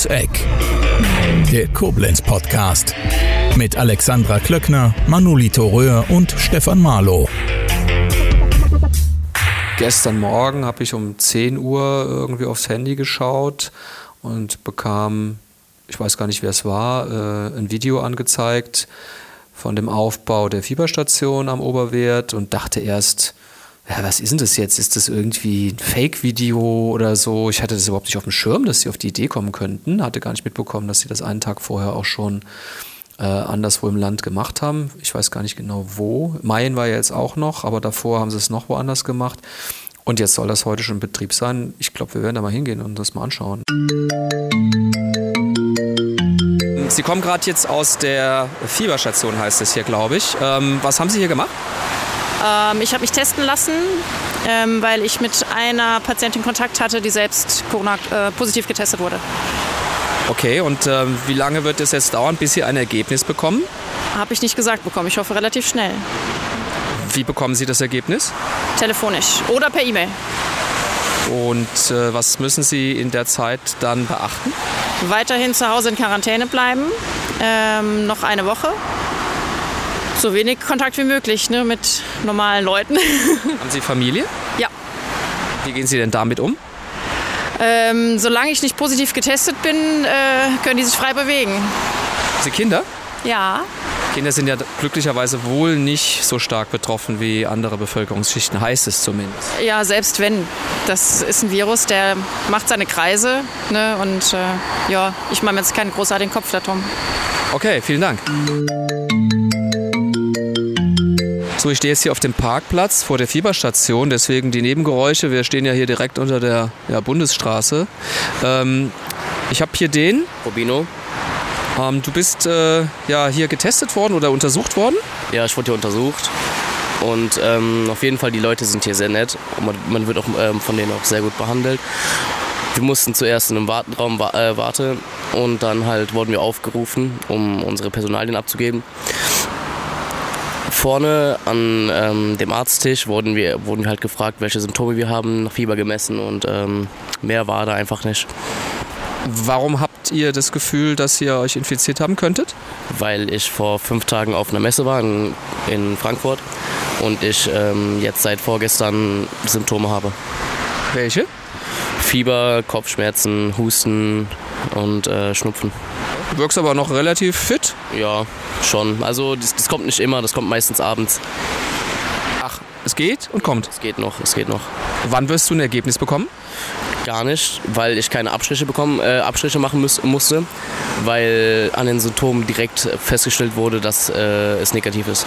ums Eck. Der Koblenz Podcast mit Alexandra Klöckner, Manolito Röhr und Stefan Marlow. Gestern Morgen habe ich um 10 Uhr irgendwie aufs Handy geschaut und bekam, ich weiß gar nicht, wer es war, äh, ein Video angezeigt von dem Aufbau der Fieberstation am Oberwert und dachte erst, ja, was ist denn das jetzt? Ist das irgendwie ein Fake-Video oder so? Ich hatte das überhaupt nicht auf dem Schirm, dass sie auf die Idee kommen könnten. Hatte gar nicht mitbekommen, dass sie das einen Tag vorher auch schon äh, anderswo im Land gemacht haben. Ich weiß gar nicht genau wo. Mayen war ja jetzt auch noch, aber davor haben sie es noch woanders gemacht. Und jetzt soll das heute schon in Betrieb sein. Ich glaube, wir werden da mal hingehen und das mal anschauen. Sie kommen gerade jetzt aus der Fieberstation, heißt es hier, glaube ich. Ähm, was haben Sie hier gemacht? Ähm, ich habe mich testen lassen, ähm, weil ich mit einer Patientin Kontakt hatte, die selbst Corona äh, positiv getestet wurde. Okay, und äh, wie lange wird es jetzt dauern, bis Sie ein Ergebnis bekommen? Habe ich nicht gesagt bekommen. Ich hoffe relativ schnell. Wie bekommen Sie das Ergebnis? Telefonisch oder per E-Mail. Und äh, was müssen Sie in der Zeit dann beachten? Weiterhin zu Hause in Quarantäne bleiben, ähm, noch eine Woche so wenig Kontakt wie möglich ne, mit normalen Leuten. Haben Sie Familie? Ja. Wie gehen Sie denn damit um? Ähm, solange ich nicht positiv getestet bin, äh, können die sich frei bewegen. Haben Sie Kinder? Ja. Kinder sind ja glücklicherweise wohl nicht so stark betroffen wie andere Bevölkerungsschichten, heißt es zumindest. Ja, selbst wenn. Das ist ein Virus, der macht seine Kreise. Ne? Und äh, ja, ich mache mir jetzt keinen großartigen Kopf darum. Okay, vielen Dank. So, ich stehe jetzt hier auf dem Parkplatz vor der Fieberstation, deswegen die Nebengeräusche. Wir stehen ja hier direkt unter der ja, Bundesstraße. Ähm, ich habe hier den. Robino. Ähm, du bist äh, ja hier getestet worden oder untersucht worden? Ja, ich wurde hier untersucht. Und ähm, auf jeden Fall, die Leute sind hier sehr nett. Und man, man wird auch ähm, von denen auch sehr gut behandelt. Wir mussten zuerst in einem Wartenraum wa äh, warten und dann halt wurden wir aufgerufen, um unsere Personalien abzugeben. Vorne an ähm, dem Arzttisch wurden wir, wurden wir halt gefragt, welche Symptome wir haben, nach Fieber gemessen und ähm, mehr war da einfach nicht. Warum habt ihr das Gefühl, dass ihr euch infiziert haben könntet? Weil ich vor fünf Tagen auf einer Messe war in, in Frankfurt und ich ähm, jetzt seit vorgestern Symptome habe. Welche? Fieber, Kopfschmerzen, Husten und äh, Schnupfen. Du wirkst aber noch relativ fit. Ja, schon. Also das, das kommt nicht immer, das kommt meistens abends. Ach, es geht und kommt. Es geht noch, es geht noch. Wann wirst du ein Ergebnis bekommen? Gar nicht, weil ich keine Abstriche, bekommen, äh, Abstriche machen muss, musste, weil an den Symptomen direkt festgestellt wurde, dass äh, es negativ ist.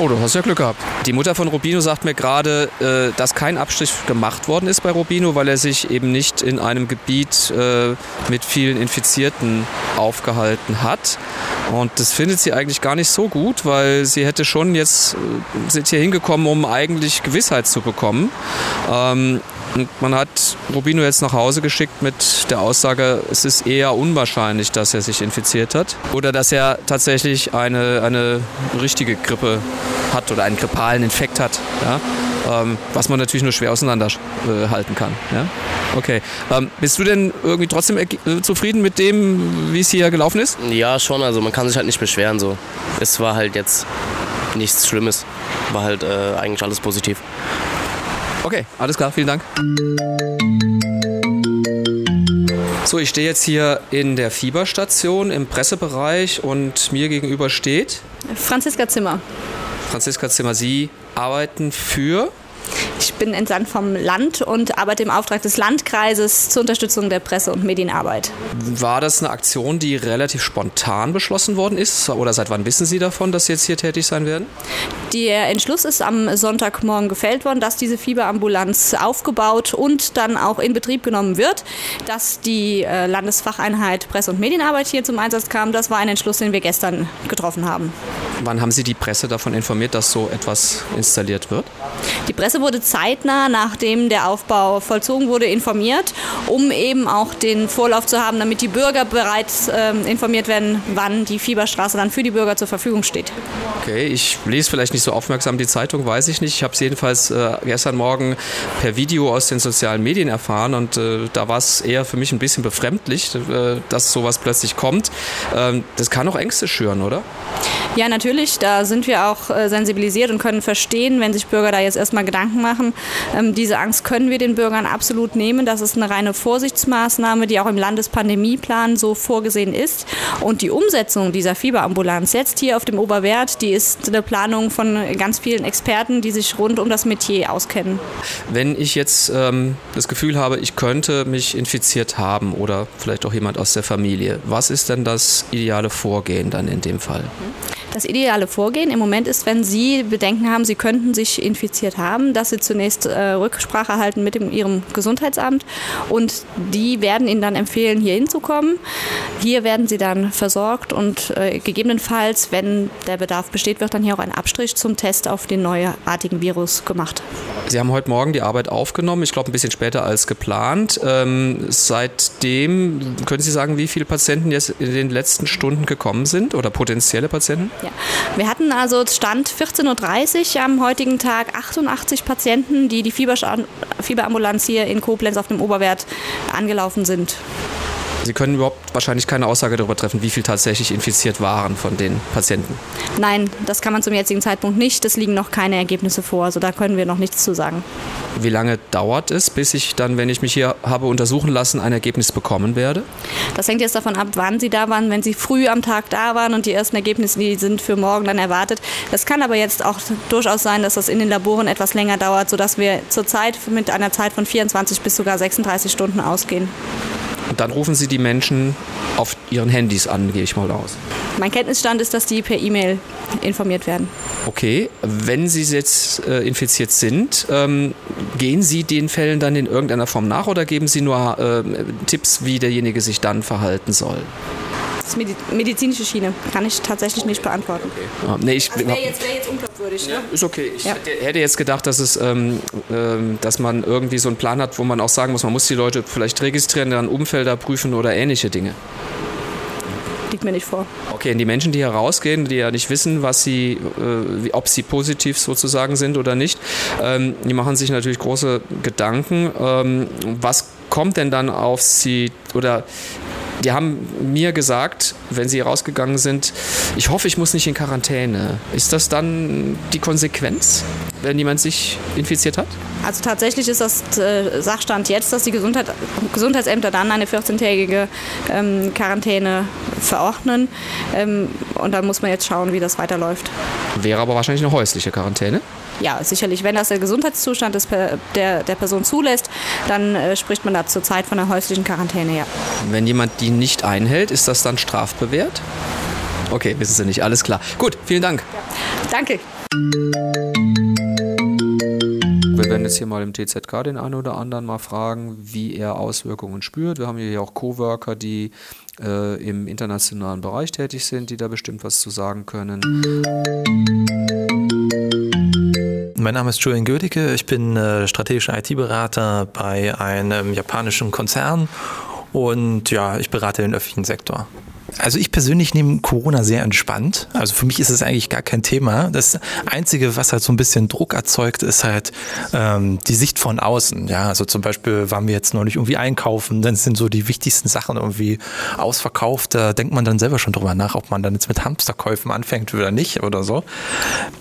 Oh, du hast ja Glück gehabt. Die Mutter von Rubino sagt mir gerade, äh, dass kein Abstrich gemacht worden ist bei Rubino, weil er sich eben nicht in einem Gebiet äh, mit vielen Infizierten aufgehalten hat. Und das findet sie eigentlich gar nicht so gut, weil sie hätte schon jetzt, äh, sind hier hingekommen, um eigentlich Gewissheit zu bekommen. Ähm, und man hat Rubino jetzt nach Hause geschickt mit der Aussage, es ist eher unwahrscheinlich, dass er sich infiziert hat. Oder dass er tatsächlich eine, eine richtige Grippe hat oder einen grippalen Infekt hat. Ja? Ähm, was man natürlich nur schwer auseinanderhalten kann. Ja? Okay. Ähm, bist du denn irgendwie trotzdem äh, zufrieden mit dem, wie es hier gelaufen ist? Ja, schon. Also man kann sich halt nicht beschweren. So. Es war halt jetzt nichts Schlimmes. War halt äh, eigentlich alles positiv. Okay, alles klar, vielen Dank. So, ich stehe jetzt hier in der Fieberstation im Pressebereich und mir gegenüber steht Franziska Zimmer. Franziska Zimmer. Sie arbeiten für ich bin entsandt vom Land und arbeite im Auftrag des Landkreises zur Unterstützung der Presse- und Medienarbeit. War das eine Aktion, die relativ spontan beschlossen worden ist? Oder seit wann wissen Sie davon, dass Sie jetzt hier tätig sein werden? Der Entschluss ist am Sonntagmorgen gefällt worden, dass diese Fieberambulanz aufgebaut und dann auch in Betrieb genommen wird. Dass die äh, Landesfacheinheit Presse- und Medienarbeit hier zum Einsatz kam, das war ein Entschluss, den wir gestern getroffen haben. Wann haben Sie die Presse davon informiert, dass so etwas installiert wird? Die Presse wurde zeitnah, nachdem der Aufbau vollzogen wurde, informiert, um eben auch den Vorlauf zu haben, damit die Bürger bereits ähm, informiert werden, wann die Fieberstraße dann für die Bürger zur Verfügung steht. Okay, ich lese vielleicht nicht so aufmerksam die Zeitung, weiß ich nicht. Ich habe es jedenfalls äh, gestern Morgen per Video aus den sozialen Medien erfahren und äh, da war es eher für mich ein bisschen befremdlich, äh, dass sowas plötzlich kommt. Ähm, das kann auch Ängste schüren, oder? Ja, natürlich. Da sind wir auch äh, sensibilisiert und können verstehen, wenn sich Bürger da jetzt erstmal Gedanken machen. Ähm, diese Angst können wir den Bürgern absolut nehmen. Das ist eine reine Vorsichtsmaßnahme, die auch im Landespandemieplan so vorgesehen ist. Und die Umsetzung dieser Fieberambulanz jetzt hier auf dem Oberwert, die ist eine Planung von ganz vielen Experten, die sich rund um das Metier auskennen. Wenn ich jetzt ähm, das Gefühl habe, ich könnte mich infiziert haben oder vielleicht auch jemand aus der Familie, was ist denn das ideale Vorgehen dann in dem Fall? Das ideale Vorgehen im Moment ist, wenn Sie Bedenken haben, Sie könnten sich infiziert haben, dass Sie zunächst äh, Rücksprache halten mit dem, Ihrem Gesundheitsamt und die werden Ihnen dann empfehlen, hier hinzukommen. Hier werden Sie dann versorgt und äh, gegebenenfalls, wenn der Bedarf besteht, wird dann hier auch ein Abstrich zum Test auf den neuartigen Virus gemacht. Sie haben heute Morgen die Arbeit aufgenommen, ich glaube ein bisschen später als geplant. Ähm, seitdem können Sie sagen, wie viele Patienten jetzt in den letzten Stunden gekommen sind oder potenzielle Patienten? Ja. Wir hatten also Stand 14.30 Uhr am heutigen Tag 88 Patienten, die die Fieberambulanz hier in Koblenz auf dem Oberwert angelaufen sind. Sie können überhaupt wahrscheinlich keine Aussage darüber treffen, wie viele tatsächlich infiziert waren von den Patienten. Nein, das kann man zum jetzigen Zeitpunkt nicht. Es liegen noch keine Ergebnisse vor. Also da können wir noch nichts zu sagen. Wie lange dauert es, bis ich dann, wenn ich mich hier habe untersuchen lassen, ein Ergebnis bekommen werde? Das hängt jetzt davon ab, wann Sie da waren. Wenn Sie früh am Tag da waren und die ersten Ergebnisse, die sind für morgen dann erwartet. Das kann aber jetzt auch durchaus sein, dass das in den Laboren etwas länger dauert, sodass wir zurzeit mit einer Zeit von 24 bis sogar 36 Stunden ausgehen. Und dann rufen Sie die Menschen auf ihren Handys an, gehe ich mal aus. Mein Kenntnisstand ist, dass die per E-Mail informiert werden. Okay, wenn Sie jetzt äh, infiziert sind, ähm, gehen Sie den Fällen dann in irgendeiner Form nach oder geben Sie nur äh, Tipps, wie derjenige sich dann verhalten soll? Das ist medizinische Schiene, kann ich tatsächlich nicht beantworten. Okay. Ja, nee, ich also wäre jetzt, wär jetzt unglaubwürdig. Ja, ist okay. Ich ja. hätte jetzt gedacht, dass, es, ähm, ähm, dass man irgendwie so einen Plan hat, wo man auch sagen muss, man muss die Leute vielleicht registrieren, dann Umfelder prüfen oder ähnliche Dinge liegt mir nicht vor. Okay, und die Menschen, die hier rausgehen, die ja nicht wissen, was sie, äh, ob sie positiv sozusagen sind oder nicht, ähm, die machen sich natürlich große Gedanken. Ähm, was kommt denn dann auf sie oder die haben mir gesagt, wenn sie rausgegangen sind, ich hoffe, ich muss nicht in Quarantäne. Ist das dann die Konsequenz, wenn jemand sich infiziert hat? Also tatsächlich ist das äh, Sachstand jetzt, dass die Gesundheit, Gesundheitsämter dann eine 14-tägige ähm, Quarantäne verordnen. Ähm, und dann muss man jetzt schauen, wie das weiterläuft. Wäre aber wahrscheinlich eine häusliche Quarantäne? ja, sicherlich, wenn das der Gesundheitszustand des, der, der Person zulässt, dann äh, spricht man da zurzeit von einer häuslichen Quarantäne, ja. Wenn jemand die nicht einhält, ist das dann strafbewehrt? Okay, wissen Sie nicht, alles klar. Gut, vielen Dank. Ja. Danke. Wir werden jetzt hier mal im TZK den einen oder anderen mal fragen, wie er Auswirkungen spürt. Wir haben hier auch Coworker, die äh, im internationalen Bereich tätig sind, die da bestimmt was zu sagen können. Mein Name ist Julian Gödicke, ich bin äh, strategischer IT-Berater bei einem japanischen Konzern und ja, ich berate den öffentlichen Sektor. Also ich persönlich nehme Corona sehr entspannt. Also für mich ist es eigentlich gar kein Thema. Das Einzige, was halt so ein bisschen Druck erzeugt, ist halt ähm, die Sicht von außen. Ja, also zum Beispiel waren wir jetzt neulich irgendwie einkaufen, dann sind so die wichtigsten Sachen irgendwie ausverkauft. Da denkt man dann selber schon drüber nach, ob man dann jetzt mit Hamsterkäufen anfängt oder nicht oder so.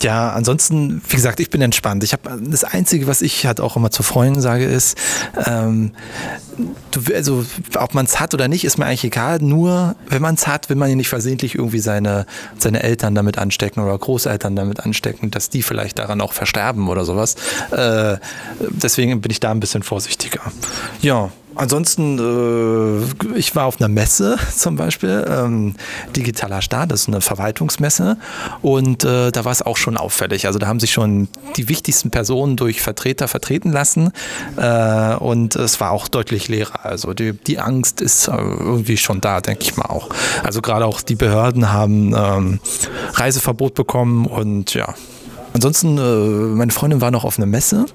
Ja, ansonsten, wie gesagt, ich bin entspannt. Ich habe das Einzige, was ich halt auch immer zu Freunden sage, ist, ähm, du, also ob man es hat oder nicht, ist mir eigentlich egal. Nur wenn man es hat, will man ja nicht versehentlich irgendwie seine, seine Eltern damit anstecken oder Großeltern damit anstecken, dass die vielleicht daran auch versterben oder sowas. Äh, deswegen bin ich da ein bisschen vorsichtiger. Ja, Ansonsten, äh, ich war auf einer Messe zum Beispiel, ähm, Digitaler Staat, das ist eine Verwaltungsmesse und äh, da war es auch schon auffällig. Also da haben sich schon die wichtigsten Personen durch Vertreter vertreten lassen äh, und es war auch deutlich leerer. Also die, die Angst ist äh, irgendwie schon da, denke ich mal auch. Also gerade auch die Behörden haben ähm, Reiseverbot bekommen und ja. Ansonsten, äh, meine Freundin war noch auf einer Messe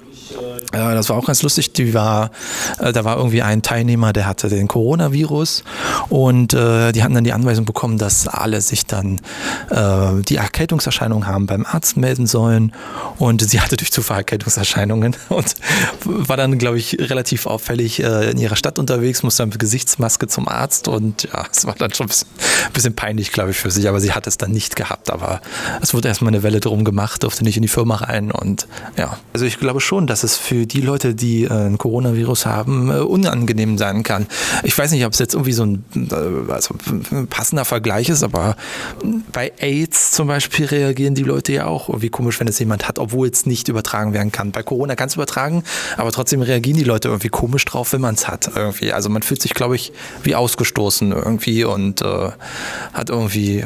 Äh, das war auch ganz lustig. Die war, äh, da war irgendwie ein Teilnehmer, der hatte den Coronavirus und äh, die hatten dann die Anweisung bekommen, dass alle sich dann äh, die Erkältungserscheinungen haben beim Arzt melden sollen. Und sie hatte durch Zufall Erkältungserscheinungen und war dann, glaube ich, relativ auffällig in ihrer Stadt unterwegs, musste dann mit Gesichtsmaske zum Arzt und ja, es war dann schon ein bisschen, ein bisschen peinlich, glaube ich, für sich, aber sie hat es dann nicht gehabt, aber es wurde erstmal eine Welle drum gemacht, durfte nicht in die Firma rein und ja, also ich glaube schon, dass es für die Leute, die äh, ein Coronavirus haben, äh, unangenehm sein kann. Ich weiß nicht, ob es jetzt irgendwie so ein, äh, also ein passender Vergleich ist, aber bei AIDS zum Beispiel reagieren die Leute ja auch irgendwie komisch, wenn es jemand hat, obwohl es nicht übertragen werden kann. Bei Corona kann es übertragen, aber trotzdem reagieren die Leute irgendwie komisch drauf, wenn man es hat. Irgendwie. Also man fühlt sich, glaube ich, wie ausgestoßen irgendwie und hat irgendwie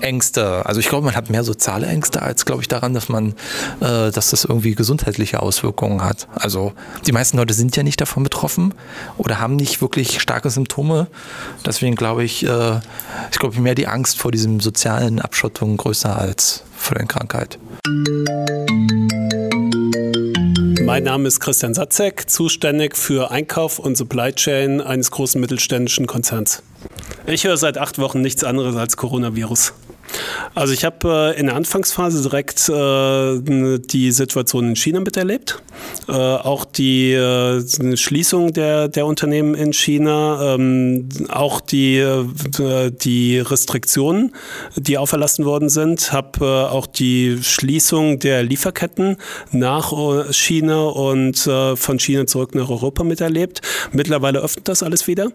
Ängste. Also ich glaube, man hat mehr soziale Ängste als, glaube ich, daran, dass man, dass das irgendwie gesundheitliche Auswirkungen hat. Also die meisten Leute sind ja nicht davon betroffen oder haben nicht wirklich starke Symptome. Deswegen glaube ich, äh, ich glaube mehr die Angst vor diesem sozialen Abschottung größer als vor der Krankheit. Mein Name ist Christian Satzek, zuständig für Einkauf und Supply Chain eines großen mittelständischen Konzerns. Ich höre seit acht Wochen nichts anderes als Coronavirus. Also ich habe äh, in der Anfangsphase direkt äh, die Situation in China miterlebt. Äh, auch die äh, Schließung der, der Unternehmen in China, ähm, auch die, äh, die Restriktionen, die auferlassen worden sind, habe äh, auch die Schließung der Lieferketten nach China und von China zurück nach Europa miterlebt. Mittlerweile öffnet das alles wieder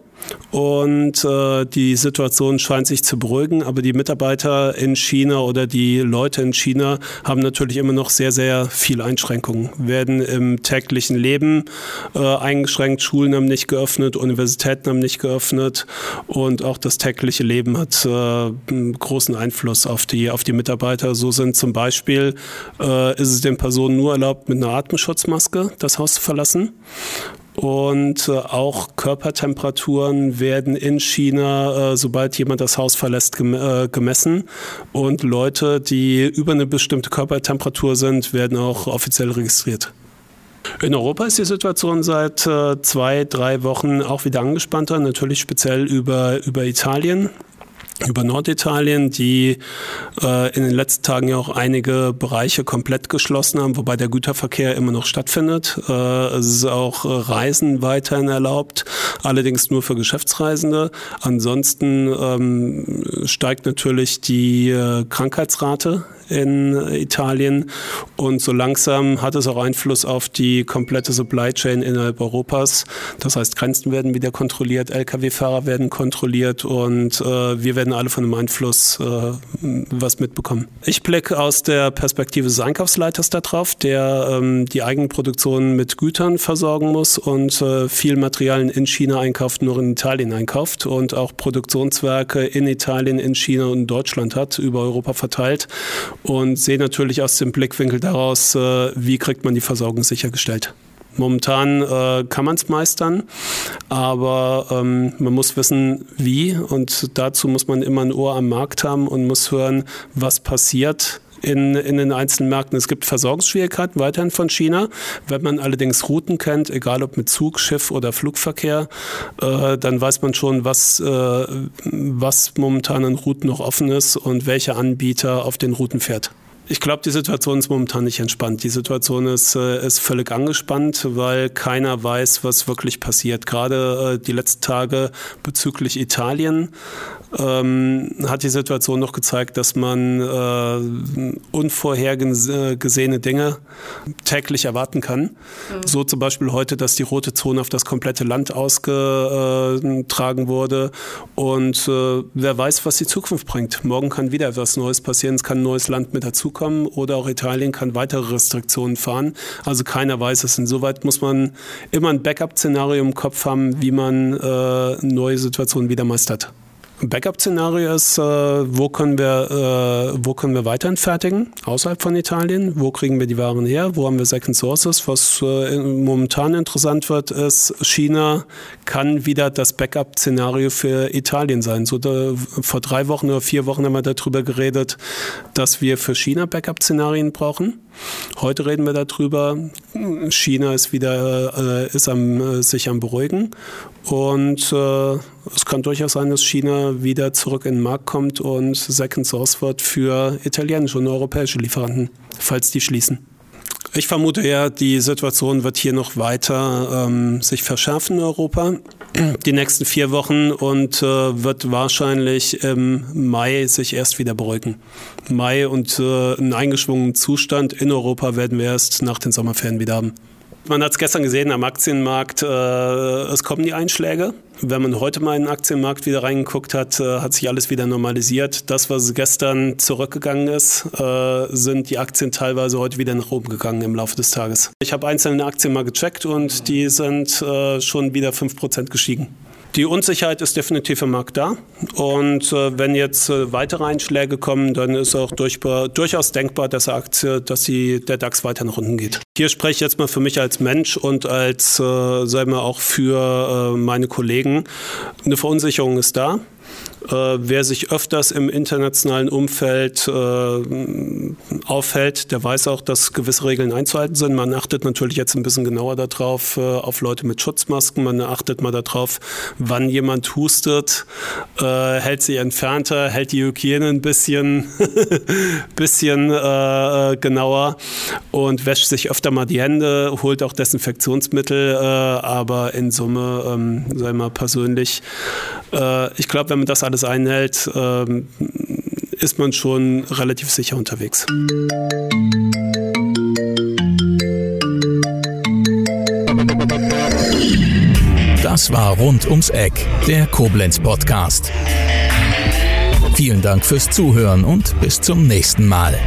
und die Situation scheint sich zu beruhigen, aber die Mitarbeiter in China oder die Leute in China haben natürlich immer noch sehr, sehr viele Einschränkungen, werden im täglichen Leben äh, eingeschränkt, Schulen haben nicht geöffnet, Universitäten haben nicht geöffnet und auch das tägliche Leben hat äh, großen Einfluss auf die, auf die Mitarbeiter. So sind zum Beispiel, äh, ist es den Personen nur erlaubt, mit einer Atemschutzmaske das Haus zu verlassen und äh, auch Körpertemperaturen werden in China, äh, sobald jemand das Haus verlässt, äh, gemessen. Und Leute, die über eine bestimmte Körpertemperatur sind, werden auch offiziell registriert. In Europa ist die Situation seit zwei, drei Wochen auch wieder angespannter, natürlich speziell über, über Italien über Norditalien, die äh, in den letzten Tagen ja auch einige Bereiche komplett geschlossen haben, wobei der Güterverkehr immer noch stattfindet. Äh, es ist auch äh, Reisen weiterhin erlaubt, allerdings nur für Geschäftsreisende. Ansonsten ähm, steigt natürlich die äh, Krankheitsrate in Italien und so langsam hat es auch Einfluss auf die komplette Supply Chain innerhalb Europas. Das heißt, Grenzen werden wieder kontrolliert, Lkw-Fahrer werden kontrolliert und äh, wir werden alle von dem Einfluss äh, was mitbekommen. Ich blicke aus der Perspektive des Einkaufsleiters darauf, der ähm, die Eigenproduktion mit Gütern versorgen muss und äh, viel Materialien in China einkauft, nur in Italien einkauft und auch Produktionswerke in Italien, in China und in Deutschland hat, über Europa verteilt und sehe natürlich aus dem Blickwinkel daraus, äh, wie kriegt man die Versorgung sichergestellt. Momentan äh, kann man es meistern, aber ähm, man muss wissen, wie. Und dazu muss man immer ein Ohr am Markt haben und muss hören, was passiert in, in den einzelnen Märkten. Es gibt Versorgungsschwierigkeiten weiterhin von China. Wenn man allerdings Routen kennt, egal ob mit Zug, Schiff oder Flugverkehr, äh, dann weiß man schon, was, äh, was momentan an Routen noch offen ist und welcher Anbieter auf den Routen fährt. Ich glaube, die Situation ist momentan nicht entspannt. Die Situation ist, äh, ist völlig angespannt, weil keiner weiß, was wirklich passiert. Gerade äh, die letzten Tage bezüglich Italien ähm, hat die Situation noch gezeigt, dass man äh, unvorhergesehene Dinge täglich erwarten kann. Mhm. So zum Beispiel heute, dass die rote Zone auf das komplette Land ausgetragen wurde. Und äh, wer weiß, was die Zukunft bringt. Morgen kann wieder etwas Neues passieren. Es kann ein neues Land mit dazukommen oder auch Italien kann weitere Restriktionen fahren. Also keiner weiß es. Insoweit muss man immer ein Backup-Szenario im Kopf haben, wie man äh, neue Situationen wieder meistert. Backup-Szenario ist, äh, wo, können wir, äh, wo können wir weiterhin fertigen, außerhalb von Italien? Wo kriegen wir die Waren her? Wo haben wir Second Sources? Was äh, momentan interessant wird, ist, China kann wieder das Backup-Szenario für Italien sein. So, da, vor drei Wochen oder vier Wochen haben wir darüber geredet, dass wir für China Backup-Szenarien brauchen. Heute reden wir darüber. China ist wieder äh, ist am, äh, sich am beruhigen und äh, es kann durchaus sein, dass China wieder zurück in den Markt kommt und Second Source wird für italienische und europäische Lieferanten, falls die schließen. Ich vermute ja, die Situation wird hier noch weiter ähm, sich verschärfen in Europa. Die nächsten vier Wochen und äh, wird wahrscheinlich im Mai sich erst wieder beruhigen. Mai und äh, einen eingeschwungenen Zustand in Europa werden wir erst nach den Sommerferien wieder haben. Man hat es gestern gesehen am Aktienmarkt, äh, es kommen die Einschläge. Wenn man heute mal in den Aktienmarkt wieder reingeguckt hat, äh, hat sich alles wieder normalisiert. Das, was gestern zurückgegangen ist, äh, sind die Aktien teilweise heute wieder nach oben gegangen im Laufe des Tages. Ich habe einzelne Aktien mal gecheckt und die sind äh, schon wieder 5% gestiegen. Die Unsicherheit ist definitiv im Markt da. Und äh, wenn jetzt äh, weitere Einschläge kommen, dann ist auch durch, durchaus denkbar, dass, Aktie, dass die, der DAX weiter nach unten geht. Hier spreche ich jetzt mal für mich als Mensch und als, äh, sagen wir auch für äh, meine Kollegen. Eine Verunsicherung ist da. Äh, wer sich öfters im internationalen Umfeld äh, aufhält, der weiß auch, dass gewisse Regeln einzuhalten sind. Man achtet natürlich jetzt ein bisschen genauer darauf, äh, auf Leute mit Schutzmasken. Man achtet mal darauf, wann jemand hustet, hält sie entfernter, hält die Hygiene ein bisschen, bisschen genauer und wäscht sich öfter mal die Hände, holt auch Desinfektionsmittel. Aber in Summe, ähm, wir mal persönlich, ich glaube, wenn man das alles einhält, ähm, ist man schon relativ sicher unterwegs. Das war Rund ums Eck, der Koblenz Podcast. Vielen Dank fürs Zuhören und bis zum nächsten Mal.